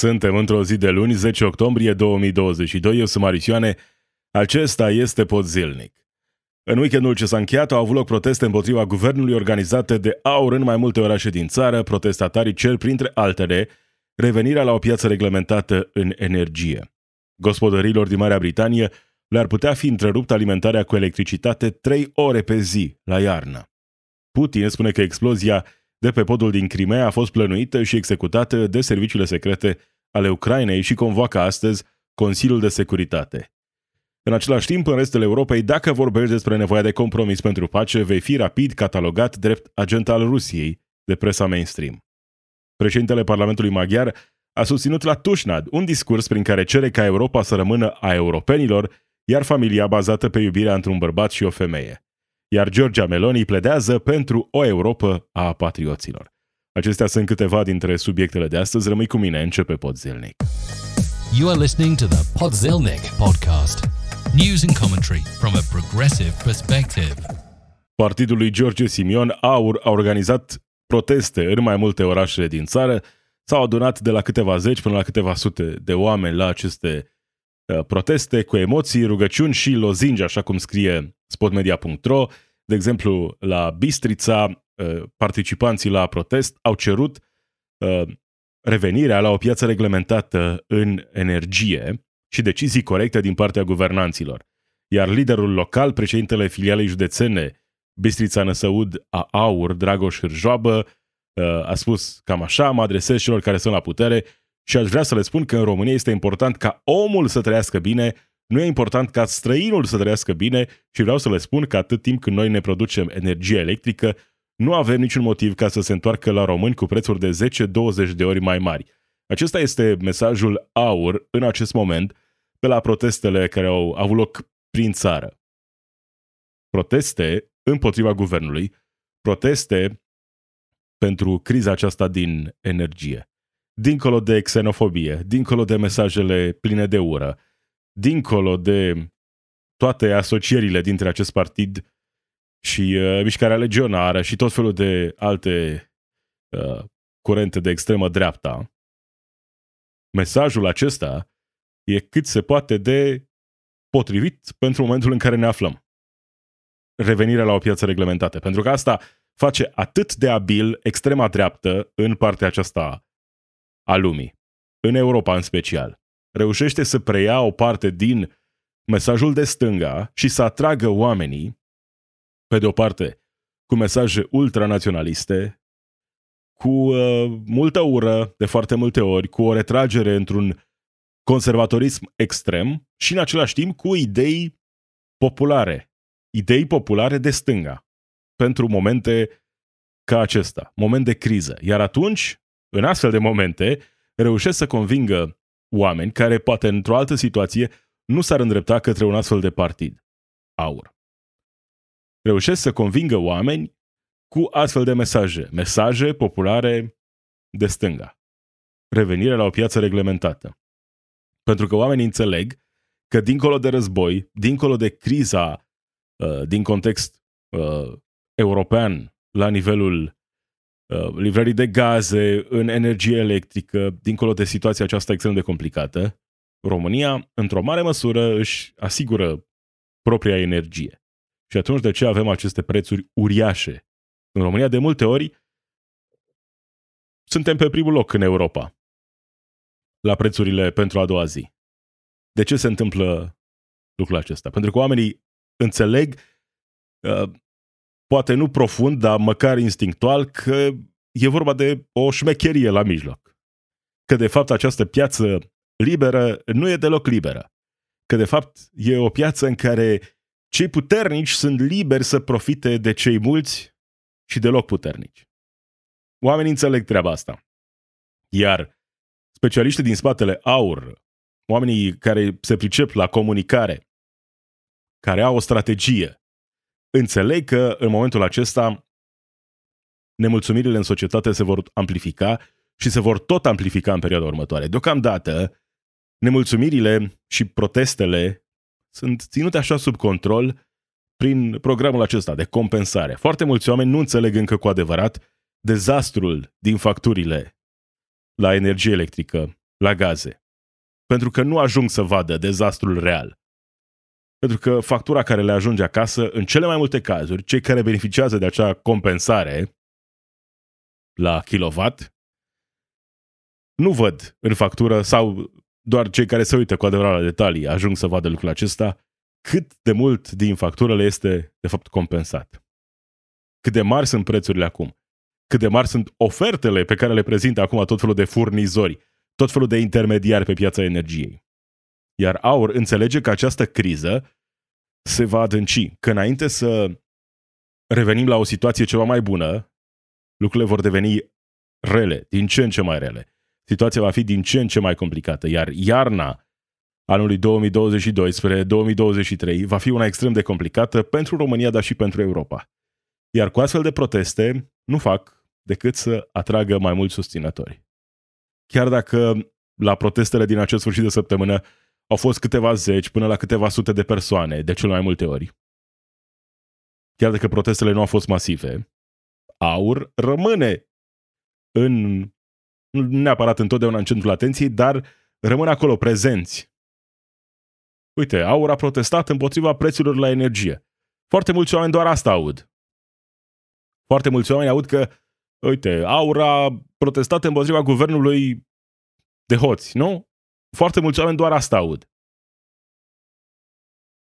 Suntem într-o zi de luni, 10 octombrie 2022. Eu sunt Marisioane. Acesta este pod zilnic. În weekendul ce s-a încheiat au avut loc proteste împotriva guvernului organizate de aur în mai multe orașe din țară. Protestatarii cer, printre altele, revenirea la o piață reglementată în energie. Gospodărilor din Marea Britanie le-ar putea fi întrerupt alimentarea cu electricitate 3 ore pe zi la iarnă. Putin spune că explozia de pe podul din Crimea a fost plănuită și executată de serviciile secrete ale Ucrainei și convoacă astăzi Consiliul de Securitate. În același timp, în restul Europei, dacă vorbești despre nevoia de compromis pentru pace, vei fi rapid catalogat drept agent al Rusiei de presa mainstream. Președintele Parlamentului Maghiar a susținut la Tușnad un discurs prin care cere ca Europa să rămână a europenilor, iar familia bazată pe iubirea între un bărbat și o femeie iar Giorgia Meloni pledează pentru o Europa a patrioților. Acestea sunt câteva dintre subiectele de astăzi. Rămâi cu mine, începe Podzilnic. You are listening to the Podzilnic podcast. News and commentary from a progressive perspective. Partidul lui George Simion Aur a organizat proteste în mai multe orașe din țară. S-au adunat de la câteva zeci până la câteva sute de oameni la aceste uh, proteste cu emoții, rugăciuni și lozingi, așa cum scrie spotmedia.ro. De exemplu, la Bistrița, uh, participanții la protest au cerut uh, revenirea la o piață reglementată în energie și decizii corecte din partea guvernanților. Iar liderul local, președintele filialei județene Bistrița Năsăud a AUR, Dragoș Hârjoabă, uh, a spus cam așa, mă adresez celor care sunt la putere și aș vrea să le spun că în România este important ca omul să trăiască bine nu e important ca străinul să trăiască bine și vreau să le spun că atât timp când noi ne producem energie electrică, nu avem niciun motiv ca să se întoarcă la români cu prețuri de 10-20 de ori mai mari. Acesta este mesajul aur în acest moment pe la protestele care au avut loc prin țară. Proteste împotriva guvernului, proteste pentru criza aceasta din energie. Dincolo de xenofobie, dincolo de mesajele pline de ură, dincolo de toate asocierile dintre acest partid și uh, mișcarea legionară și tot felul de alte uh, curente de extremă dreapta, mesajul acesta e cât se poate de potrivit pentru momentul în care ne aflăm. Revenirea la o piață reglementată. Pentru că asta face atât de abil extrema dreaptă în partea aceasta a lumii. În Europa în special reușește să preia o parte din mesajul de stânga și să atragă oamenii, pe de o parte, cu mesaje ultranaționaliste, cu uh, multă ură de foarte multe ori, cu o retragere într-un conservatorism extrem și în același timp cu idei populare, idei populare de stânga, pentru momente ca acesta, moment de criză. Iar atunci, în astfel de momente, reușesc să convingă oameni care poate într-o altă situație nu s-ar îndrepta către un astfel de partid. Aur. Reușesc să convingă oameni cu astfel de mesaje, mesaje populare de stânga. Revenirea la o piață reglementată. Pentru că oamenii înțeleg că dincolo de război, dincolo de criza uh, din context uh, european la nivelul Uh, livrării de gaze, în energie electrică, dincolo de situația aceasta extrem de complicată, România, într-o mare măsură, își asigură propria energie. Și atunci de ce avem aceste prețuri uriașe? În România, de multe ori, suntem pe primul loc în Europa la prețurile pentru a doua zi. De ce se întâmplă lucrul acesta? Pentru că oamenii înțeleg uh, poate nu profund, dar măcar instinctual, că e vorba de o șmecherie la mijloc. Că de fapt această piață liberă nu e deloc liberă. Că de fapt e o piață în care cei puternici sunt liberi să profite de cei mulți și deloc puternici. Oamenii înțeleg treaba asta. Iar specialiștii din spatele aur, oamenii care se pricep la comunicare, care au o strategie, înțeleg că în momentul acesta nemulțumirile în societate se vor amplifica și se vor tot amplifica în perioada următoare. Deocamdată, nemulțumirile și protestele sunt ținute așa sub control prin programul acesta de compensare. Foarte mulți oameni nu înțeleg încă cu adevărat dezastrul din facturile la energie electrică la gaze. Pentru că nu ajung să vadă dezastrul real. Pentru că factura care le ajunge acasă, în cele mai multe cazuri, cei care beneficiază de acea compensare la kilowatt, nu văd în factură sau doar cei care se uită cu adevărat la detalii ajung să vadă lucrul acesta, cât de mult din factură le este de fapt compensat. Cât de mari sunt prețurile acum. Cât de mari sunt ofertele pe care le prezintă acum tot felul de furnizori, tot felul de intermediari pe piața energiei. Iar Aur înțelege că această criză se va adânci, că înainte să revenim la o situație ceva mai bună, lucrurile vor deveni rele, din ce în ce mai rele. Situația va fi din ce în ce mai complicată, iar iarna anului 2022 spre 2023 va fi una extrem de complicată pentru România, dar și pentru Europa. Iar cu astfel de proteste nu fac decât să atragă mai mulți susținători. Chiar dacă la protestele din acest sfârșit de săptămână au fost câteva zeci până la câteva sute de persoane, de cel mai multe ori. Chiar dacă protestele nu au fost masive, aur rămâne în, nu neapărat întotdeauna în centrul atenției, dar rămân acolo prezenți. Uite, aur a protestat împotriva prețurilor la energie. Foarte mulți oameni doar asta aud. Foarte mulți oameni aud că, uite, aur a protestat împotriva guvernului de hoți, nu? Foarte mulți oameni doar asta aud.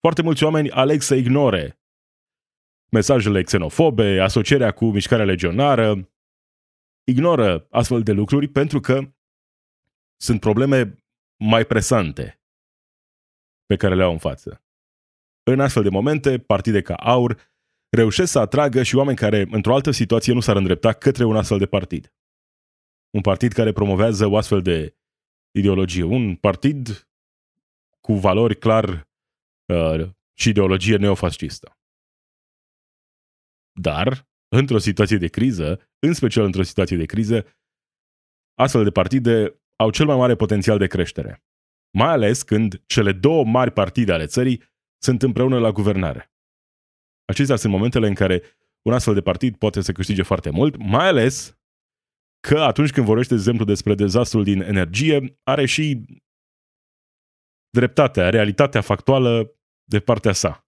Foarte mulți oameni aleg să ignore mesajele xenofobe, asocierea cu mișcarea legionară, ignoră astfel de lucruri pentru că sunt probleme mai presante pe care le au în față. În astfel de momente, partide ca AUR reușesc să atragă și oameni care, într-o altă situație, nu s-ar îndrepta către un astfel de partid. Un partid care promovează o astfel de ideologie. Un partid cu valori clar uh, și ideologie neofascistă. Dar, într-o situație de criză, în special într-o situație de criză, astfel de partide au cel mai mare potențial de creștere. Mai ales când cele două mari partide ale țării sunt împreună la guvernare. Acestea sunt momentele în care un astfel de partid poate să câștige foarte mult, mai ales că atunci când vorbește, de exemplu, despre dezastrul din energie, are și dreptatea, realitatea factuală de partea sa.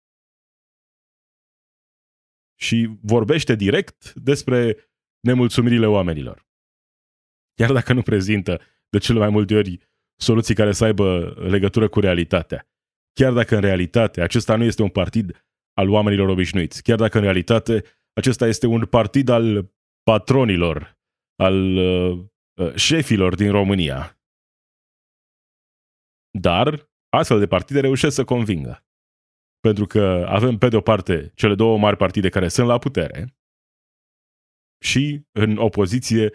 Și vorbește direct despre nemulțumirile oamenilor. Chiar dacă nu prezintă de cele mai multe ori soluții care să aibă legătură cu realitatea. Chiar dacă în realitate acesta nu este un partid al oamenilor obișnuiți. Chiar dacă în realitate acesta este un partid al patronilor al uh, uh, șefilor din România. Dar astfel de partide reușesc să convingă. Pentru că avem pe de o parte cele două mari partide care sunt la putere și în opoziție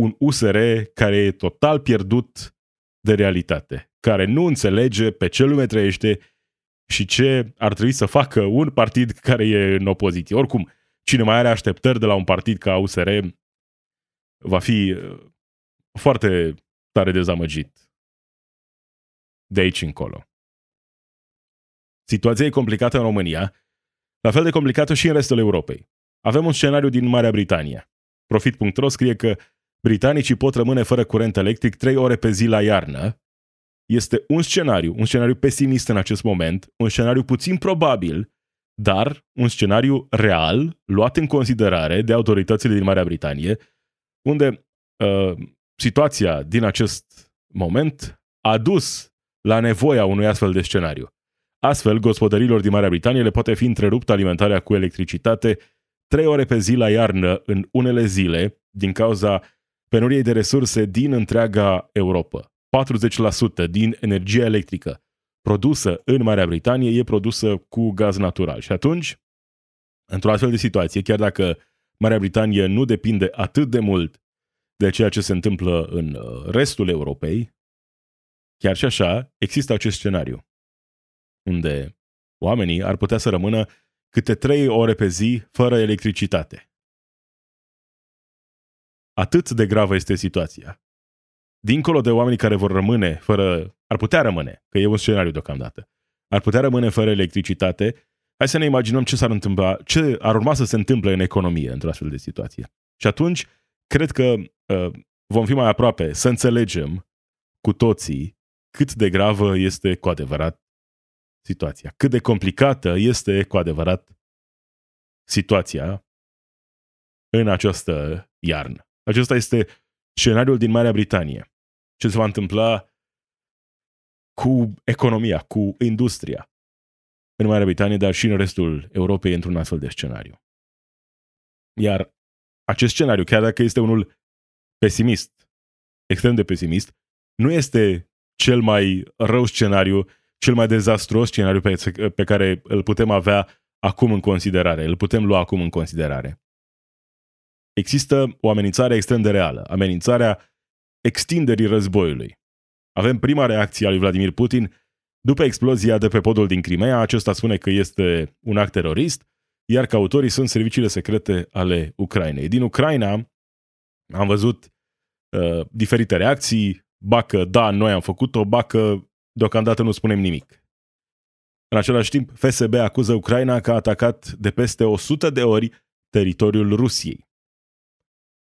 un USR care e total pierdut de realitate, care nu înțelege pe ce lume trăiește și ce ar trebui să facă un partid care e în opoziție. Oricum, cine mai are așteptări de la un partid ca USR va fi uh, foarte tare dezamăgit de aici încolo. Situația e complicată în România, la fel de complicată și în restul Europei. Avem un scenariu din Marea Britanie. Profit.ro scrie că britanicii pot rămâne fără curent electric 3 ore pe zi la iarnă. Este un scenariu, un scenariu pesimist în acest moment, un scenariu puțin probabil, dar un scenariu real, luat în considerare de autoritățile din Marea Britanie, unde uh, situația din acest moment a dus la nevoia unui astfel de scenariu. Astfel, gospodărilor din Marea Britanie le poate fi întreruptă alimentarea cu electricitate trei ore pe zi la iarnă în unele zile din cauza penuriei de resurse din întreaga Europa. 40% din energia electrică produsă în Marea Britanie e produsă cu gaz natural. Și atunci, într-o astfel de situație, chiar dacă Marea Britanie nu depinde atât de mult de ceea ce se întâmplă în uh, restul Europei, chiar și așa, există acest scenariu unde oamenii ar putea să rămână câte trei ore pe zi fără electricitate. Atât de gravă este situația. Dincolo de oamenii care vor rămâne fără, ar putea rămâne, că e un scenariu deocamdată, ar putea rămâne fără electricitate, Hai să ne imaginăm ce s-ar întâmpla, ce ar urma să se întâmple în economie într-o astfel de situație. Și atunci, cred că uh, vom fi mai aproape să înțelegem cu toții cât de gravă este cu adevărat situația, cât de complicată este cu adevărat situația în această iarnă. Acesta este scenariul din Marea Britanie. Ce se va întâmpla cu economia, cu industria în Marea Britanie, dar și în restul Europei într-un astfel de scenariu. Iar acest scenariu, chiar dacă este unul pesimist, extrem de pesimist, nu este cel mai rău scenariu, cel mai dezastruos scenariu pe, pe care îl putem avea acum în considerare, îl putem lua acum în considerare. Există o amenințare extrem de reală, amenințarea extinderii războiului. Avem prima reacție a lui Vladimir Putin după explozia de pe podul din Crimea. Acesta spune că este un act terorist, iar că autorii sunt serviciile secrete ale Ucrainei. Din Ucraina am văzut uh, diferite reacții, bacă da, noi am făcut-o, bacă deocamdată nu spunem nimic. În același timp, FSB acuză Ucraina că a atacat de peste 100 de ori teritoriul Rusiei.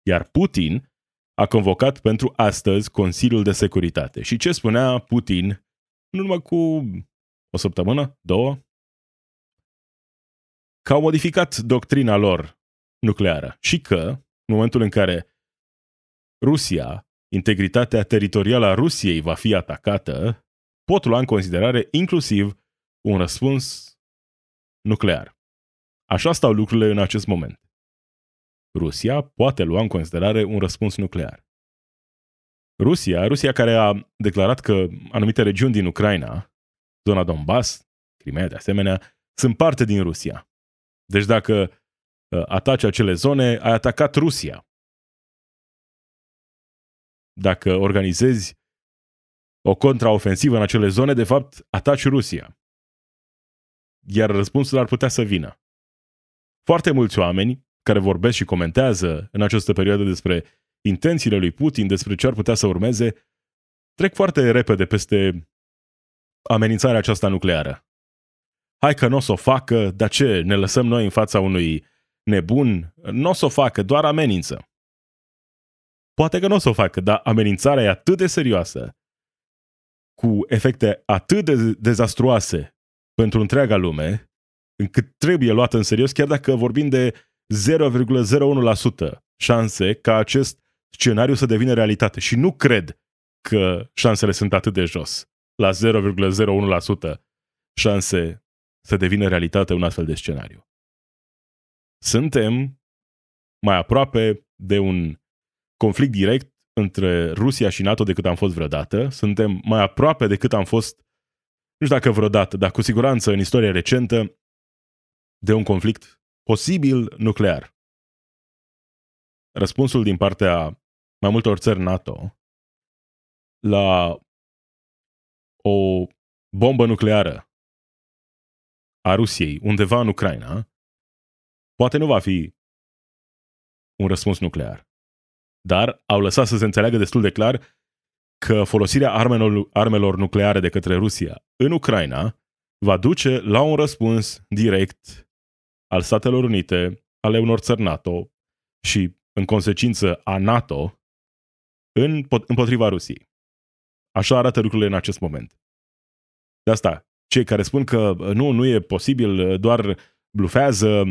Iar Putin a convocat pentru astăzi Consiliul de Securitate. Și ce spunea Putin în urmă cu o săptămână, două? Că au modificat doctrina lor nucleară și că, în momentul în care Rusia, integritatea teritorială a Rusiei va fi atacată, pot lua în considerare inclusiv un răspuns nuclear. Așa stau lucrurile în acest moment. Rusia poate lua în considerare un răspuns nuclear. Rusia, Rusia care a declarat că anumite regiuni din Ucraina, zona Donbass, Crimea de asemenea, sunt parte din Rusia. Deci dacă uh, ataci acele zone, ai atacat Rusia. Dacă organizezi o contraofensivă în acele zone, de fapt, ataci Rusia. Iar răspunsul ar putea să vină. Foarte mulți oameni care vorbesc și comentează în această perioadă despre intențiile lui Putin, despre ce ar putea să urmeze, trec foarte repede peste amenințarea aceasta nucleară. Hai că nu o să o facă, dar ce, ne lăsăm noi în fața unui nebun? Nu o să o facă, doar amenință. Poate că nu o să o facă, dar amenințarea e atât de serioasă, cu efecte atât de dezastruoase pentru întreaga lume, încât trebuie luată în serios, chiar dacă vorbim de 0,01% șanse ca acest scenariu să devină realitate. Și nu cred că șansele sunt atât de jos. La 0,01% șanse să devină realitate un astfel de scenariu. Suntem mai aproape de un conflict direct între Rusia și NATO decât am fost vreodată. Suntem mai aproape decât am fost, nu știu dacă vreodată, dar cu siguranță în istoria recentă, de un conflict posibil nuclear. Răspunsul din partea mai multor țări NATO la o bombă nucleară a Rusiei undeva în Ucraina poate nu va fi un răspuns nuclear. Dar au lăsat să se înțeleagă destul de clar că folosirea armelor, armelor nucleare de către Rusia în Ucraina va duce la un răspuns direct al Statelor Unite, ale unor țări NATO și, în consecință, a NATO în, împotriva Rusiei. Așa arată lucrurile în acest moment. De asta, cei care spun că nu, nu e posibil, doar blufează,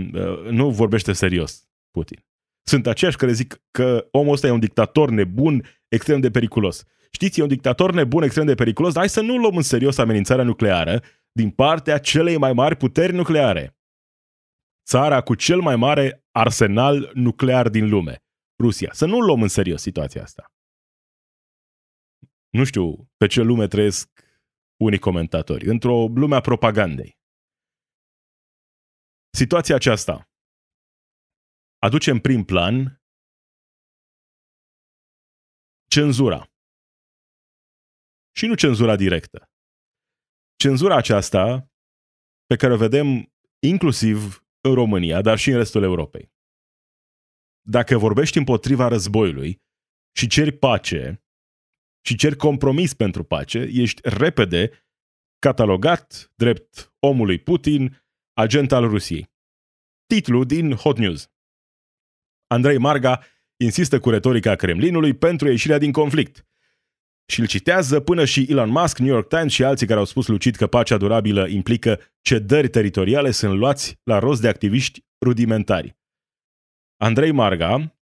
nu vorbește serios Putin. Sunt aceiași care zic că omul ăsta e un dictator nebun, extrem de periculos. Știți, e un dictator nebun, extrem de periculos, dar hai să nu luăm în serios amenințarea nucleară din partea celei mai mari puteri nucleare țara cu cel mai mare arsenal nuclear din lume, Rusia. Să nu luăm în serios situația asta. Nu știu pe ce lume trăiesc unii comentatori, într-o lume a propagandei. Situația aceasta aduce în prim plan cenzura. Și nu cenzura directă. Cenzura aceasta pe care o vedem inclusiv în România, dar și în restul Europei. Dacă vorbești împotriva războiului și ceri pace și ceri compromis pentru pace, ești repede catalogat drept omului Putin, agent al Rusiei. Titlu din Hot News. Andrei Marga insistă cu retorica Kremlinului pentru ieșirea din conflict. și îl citează până și Elon Musk, New York Times și alții care au spus lucid că pacea durabilă implică cedări teritoriale sunt luați la rost de activiști rudimentari. Andrei Marga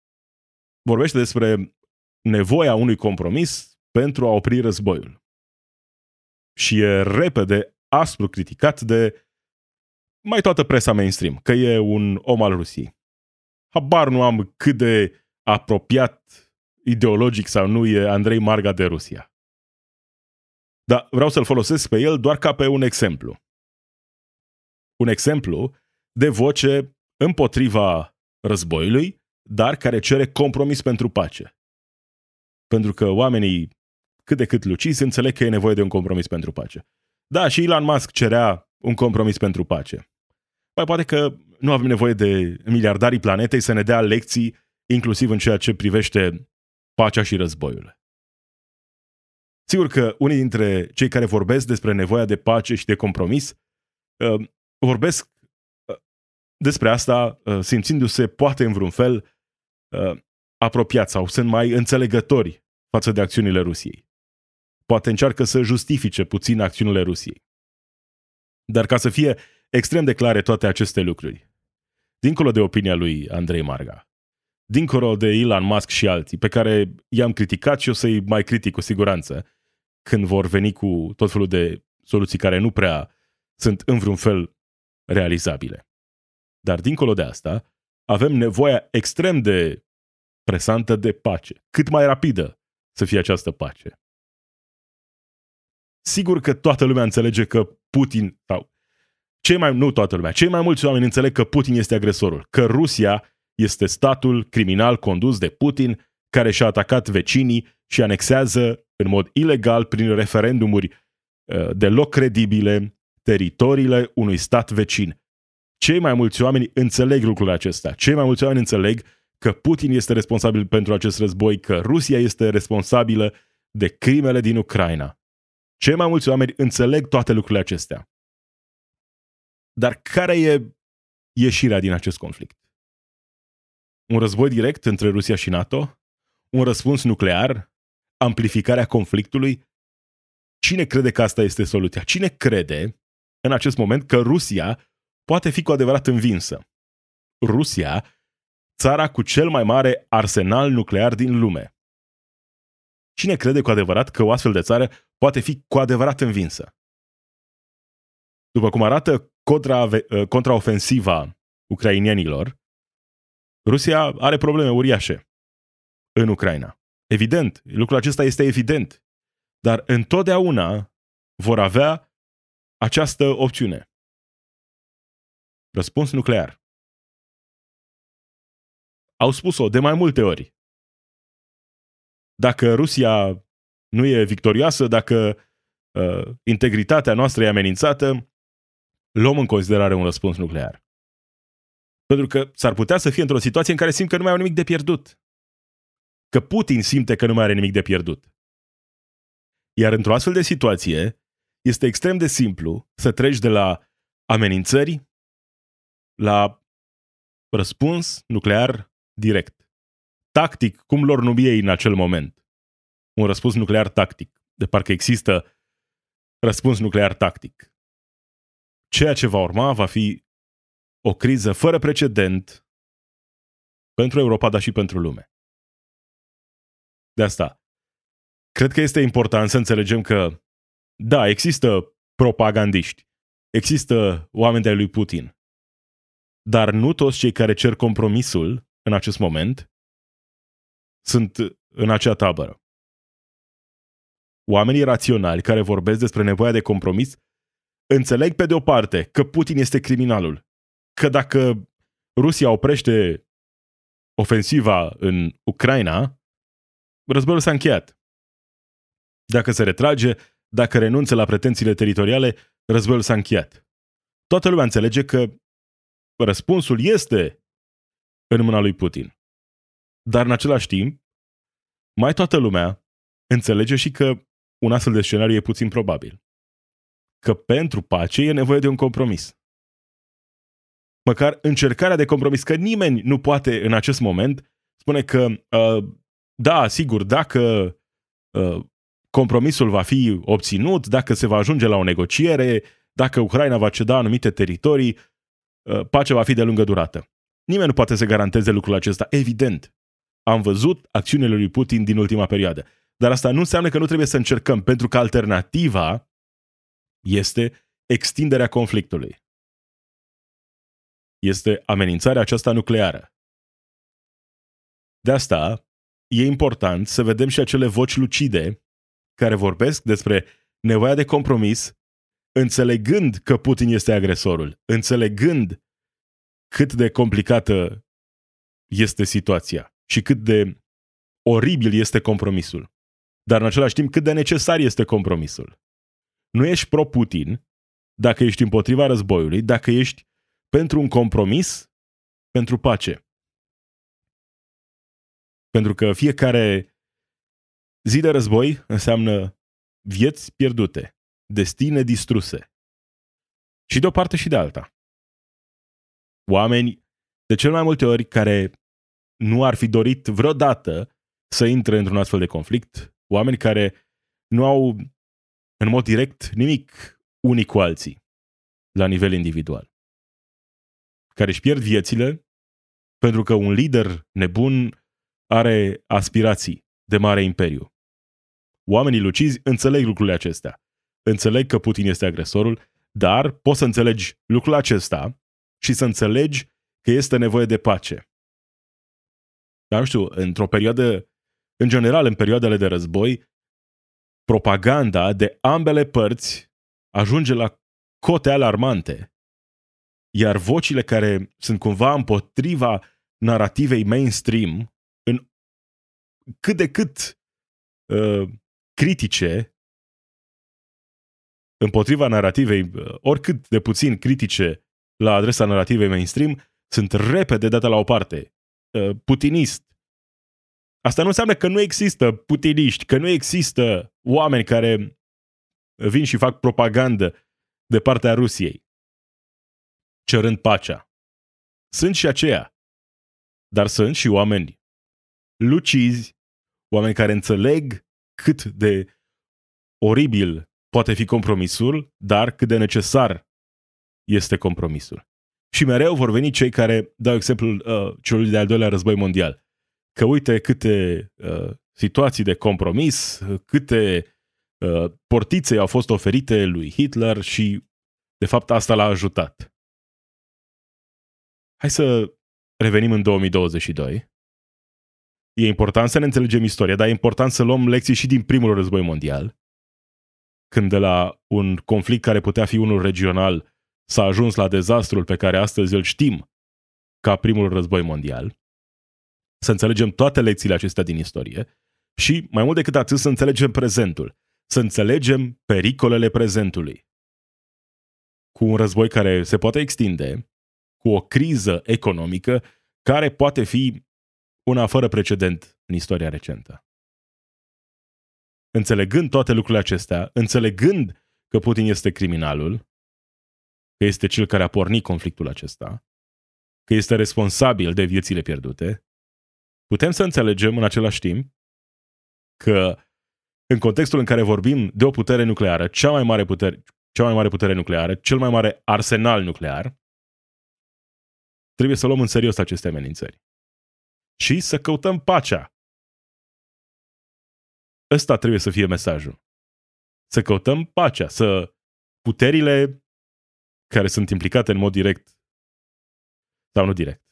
vorbește despre nevoia unui compromis pentru a opri războiul. Și e repede aspru criticat de mai toată presa mainstream, că e un om al Rusiei. Habar nu am cât de apropiat ideologic sau nu e Andrei Marga de Rusia. Dar vreau să-l folosesc pe el doar ca pe un exemplu. Un exemplu de voce împotriva războiului, dar care cere compromis pentru pace. Pentru că oamenii cât de cât luciți înțeleg că e nevoie de un compromis pentru pace. Da, și Elon Musk cerea un compromis pentru pace. Mai poate că nu avem nevoie de miliardarii planetei să ne dea lecții, inclusiv în ceea ce privește pacea și războiul. Sigur că unii dintre cei care vorbesc despre nevoia de pace și de compromis uh, vorbesc uh, despre asta uh, simțindu-se poate în vreun fel apropiați sau sunt mai înțelegători față de acțiunile Rusiei. Poate încearcă să justifice puțin acțiunile Rusiei. Dar ca să fie extrem de clare toate aceste lucruri, dincolo de opinia lui Andrei Marga, dincolo de Elon Musk și alții, pe care i-am criticat și o să-i mai critic cu siguranță, când vor veni cu tot felul de soluții care nu prea sunt în vreun fel realizabile. Dar dincolo de asta, avem nevoia extrem de presantă de pace. Cât mai rapidă să fie această pace. Sigur că toată lumea înțelege că Putin, sau cei mai, nu toată lumea, cei mai mulți oameni înțeleg că Putin este agresorul, că Rusia este statul criminal condus de Putin care și-a atacat vecinii și anexează în mod ilegal prin referendumuri uh, deloc credibile teritoriile unui stat vecin. Cei mai mulți oameni înțeleg lucrul acesta. Cei mai mulți oameni înțeleg că Putin este responsabil pentru acest război, că Rusia este responsabilă de crimele din Ucraina. Cei mai mulți oameni înțeleg toate lucrurile acestea. Dar care e ieșirea din acest conflict? Un război direct între Rusia și NATO? Un răspuns nuclear? Amplificarea conflictului? Cine crede că asta este soluția? Cine crede în acest moment că Rusia poate fi cu adevărat învinsă? Rusia, țara cu cel mai mare arsenal nuclear din lume. Cine crede cu adevărat că o astfel de țară poate fi cu adevărat învinsă? După cum arată contra, contraofensiva ucrainienilor, Rusia are probleme uriașe în Ucraina. Evident, lucrul acesta este evident. Dar întotdeauna vor avea această opțiune. Răspuns nuclear. Au spus-o de mai multe ori. Dacă Rusia nu e victorioasă, dacă uh, integritatea noastră e amenințată, luăm în considerare un răspuns nuclear. Pentru că s-ar putea să fie într-o situație în care simt că nu mai au nimic de pierdut. Că Putin simte că nu mai are nimic de pierdut. Iar într-o astfel de situație, este extrem de simplu să treci de la amenințări la răspuns nuclear direct. Tactic, cum lor numi ei în acel moment. Un răspuns nuclear tactic. De parcă există răspuns nuclear tactic. Ceea ce va urma va fi o criză fără precedent pentru Europa, dar și pentru lume. De asta, cred că este important să înțelegem că, da, există propagandiști, există oameni de lui Putin, dar nu toți cei care cer compromisul în acest moment sunt în acea tabără. Oamenii raționali care vorbesc despre nevoia de compromis înțeleg pe de o parte că Putin este criminalul că dacă Rusia oprește ofensiva în Ucraina, războiul s-a încheiat. Dacă se retrage, dacă renunță la pretențiile teritoriale, războiul s-a încheiat. Toată lumea înțelege că răspunsul este în mâna lui Putin. Dar în același timp, mai toată lumea înțelege și că un astfel de scenariu e puțin probabil. Că pentru pace e nevoie de un compromis măcar încercarea de compromis, că nimeni nu poate în acest moment spune că, uh, da, sigur, dacă uh, compromisul va fi obținut, dacă se va ajunge la o negociere, dacă Ucraina va ceda anumite teritorii, uh, pacea va fi de lungă durată. Nimeni nu poate să garanteze lucrul acesta, evident. Am văzut acțiunile lui Putin din ultima perioadă. Dar asta nu înseamnă că nu trebuie să încercăm, pentru că alternativa este extinderea conflictului. Este amenințarea aceasta nucleară. De asta e important să vedem și acele voci lucide care vorbesc despre nevoia de compromis, înțelegând că Putin este agresorul, înțelegând cât de complicată este situația și cât de oribil este compromisul. Dar în același timp cât de necesar este compromisul. Nu ești pro-Putin dacă ești împotriva războiului, dacă ești pentru un compromis, pentru pace. Pentru că fiecare zi de război înseamnă vieți pierdute, destine distruse. Și de o parte și de alta. Oameni, de cel mai multe ori, care nu ar fi dorit vreodată să intre într-un astfel de conflict, oameni care nu au în mod direct nimic unii cu alții la nivel individual, care își pierd viețile pentru că un lider nebun are aspirații de mare imperiu. Oamenii lucizi înțeleg lucrurile acestea. Înțeleg că Putin este agresorul, dar poți să înțelegi lucrul acesta și să înțelegi că este nevoie de pace. Dar nu știu, într-o perioadă, în general, în perioadele de război, propaganda de ambele părți ajunge la cote alarmante. Iar vocile care sunt cumva împotriva narativei mainstream, în cât de cât uh, critice, împotriva narativei, uh, oricât de puțin critice la adresa narativei mainstream, sunt repede date la o parte. Uh, putinist. Asta nu înseamnă că nu există putiniști, că nu există oameni care vin și fac propagandă de partea Rusiei, cerând pacea. Sunt și aceia. Dar sunt și oameni lucizi, oameni care înțeleg cât de oribil poate fi compromisul, dar cât de necesar este compromisul. Și mereu vor veni cei care dau exemplul uh, celui de-al doilea război mondial. Că uite câte uh, situații de compromis, câte uh, portițe au fost oferite lui Hitler și de fapt asta l-a ajutat. Hai să revenim în 2022. E important să ne înțelegem istoria, dar e important să luăm lecții și din primul război mondial, când de la un conflict care putea fi unul regional s-a ajuns la dezastrul pe care astăzi îl știm ca primul război mondial, să înțelegem toate lecțiile acestea din istorie și, mai mult decât atât, să înțelegem prezentul, să înțelegem pericolele prezentului. Cu un război care se poate extinde, cu o criză economică care poate fi una fără precedent în istoria recentă. Înțelegând toate lucrurile acestea, înțelegând că Putin este criminalul, că este cel care a pornit conflictul acesta, că este responsabil de viețile pierdute, putem să înțelegem în același timp că în contextul în care vorbim de o putere nucleară, cea mai mare putere, cea mai mare putere nucleară, cel mai mare arsenal nuclear, trebuie să luăm în serios aceste amenințări. Și să căutăm pacea. Ăsta trebuie să fie mesajul. Să căutăm pacea, să puterile care sunt implicate în mod direct sau nu direct,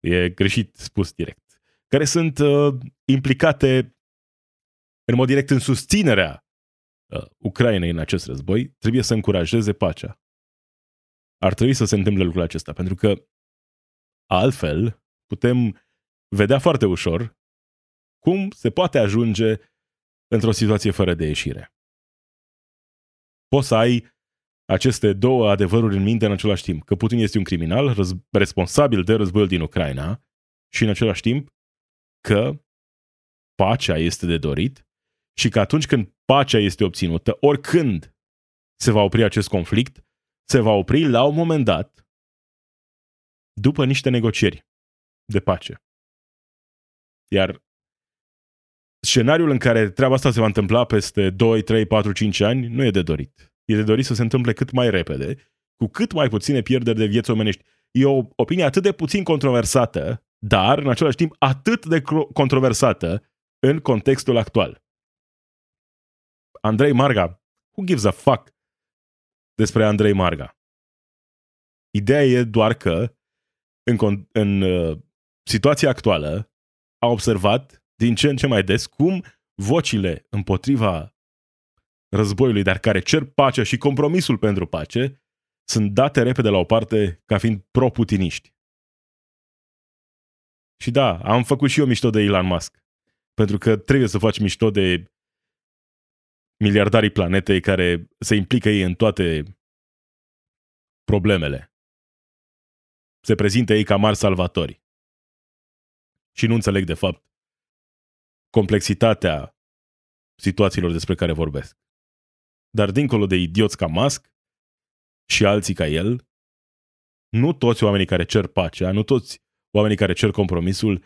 e greșit spus direct, care sunt uh, implicate în mod direct în susținerea uh, Ucrainei în acest război, trebuie să încurajeze pacea. Ar trebui să se întâmple lucrul acesta, pentru că altfel putem vedea foarte ușor cum se poate ajunge într-o situație fără de ieșire. Poți să ai aceste două adevăruri în minte în același timp. Că Putin este un criminal răz- responsabil de războiul din Ucraina și în același timp că pacea este de dorit și că atunci când pacea este obținută, oricând se va opri acest conflict, se va opri la un moment dat după niște negocieri de pace. Iar scenariul în care treaba asta se va întâmpla peste 2, 3, 4, 5 ani nu e de dorit. E de dorit să se întâmple cât mai repede, cu cât mai puține pierderi de vieți omenești. E o opinie atât de puțin controversată, dar în același timp atât de controversată în contextul actual. Andrei Marga, who gives a fuck despre Andrei Marga? Ideea e doar că în, în uh, situația actuală a observat din ce în ce mai des cum vocile împotriva războiului, dar care cer pacea și compromisul pentru pace, sunt date repede la o parte ca fiind pro-putiniști. Și da, am făcut și eu mișto de Elon Musk. Pentru că trebuie să faci mișto de miliardarii planetei care se implică ei în toate problemele. Se prezintă ei ca mari salvatori. Și nu înțeleg, de fapt, complexitatea situațiilor despre care vorbesc. Dar dincolo de idioți ca Musk și alții ca el, nu toți oamenii care cer pacea, nu toți oamenii care cer compromisul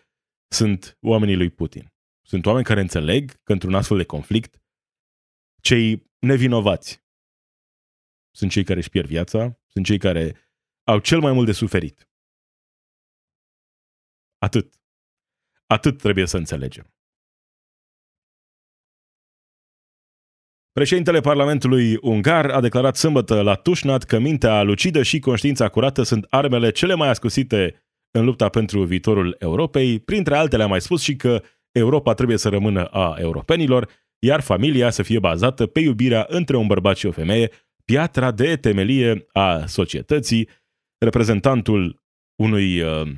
sunt oamenii lui Putin. Sunt oameni care înțeleg că într-un astfel de conflict, cei nevinovați sunt cei care își pierd viața, sunt cei care au cel mai mult de suferit. Atât. Atât trebuie să înțelegem. Președintele Parlamentului Ungar a declarat sâmbătă la Tușnat că mintea lucidă și conștiința curată sunt armele cele mai ascuțite în lupta pentru viitorul Europei. Printre altele a mai spus și că Europa trebuie să rămână a europenilor, iar familia să fie bazată pe iubirea între un bărbat și o femeie, piatra de temelie a societății, reprezentantul unui uh,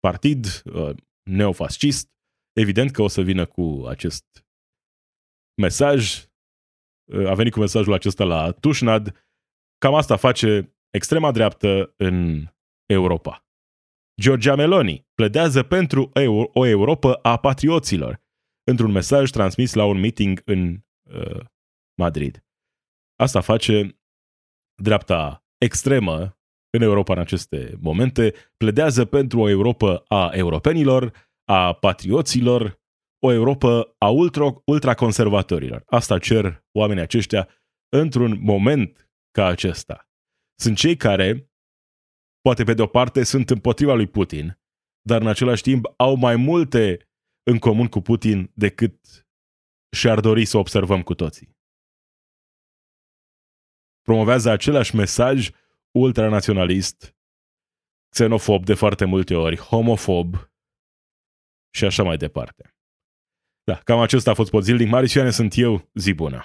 partid uh, neofascist, evident că o să vină cu acest mesaj, uh, a venit cu mesajul acesta la Tușnad, cam asta face extrema dreaptă în Europa. Giorgia Meloni pledează pentru o Europa a patrioților într-un mesaj transmis la un meeting în uh, Madrid. Asta face dreapta extremă în Europa în aceste momente, pledează pentru o Europa a europenilor, a patrioților, o Europa a ultra, ultraconservatorilor. Asta cer oamenii aceștia într-un moment ca acesta. Sunt cei care poate pe de o parte sunt împotriva lui Putin, dar în același timp au mai multe în comun cu Putin decât și-ar dori să observăm cu toții. Promovează același mesaj ultranaționalist, xenofob de foarte multe ori, homofob și așa mai departe. Da, cam acesta a fost pot zilnic. Marisioane sunt eu, zi bună!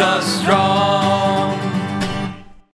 Jesus strong.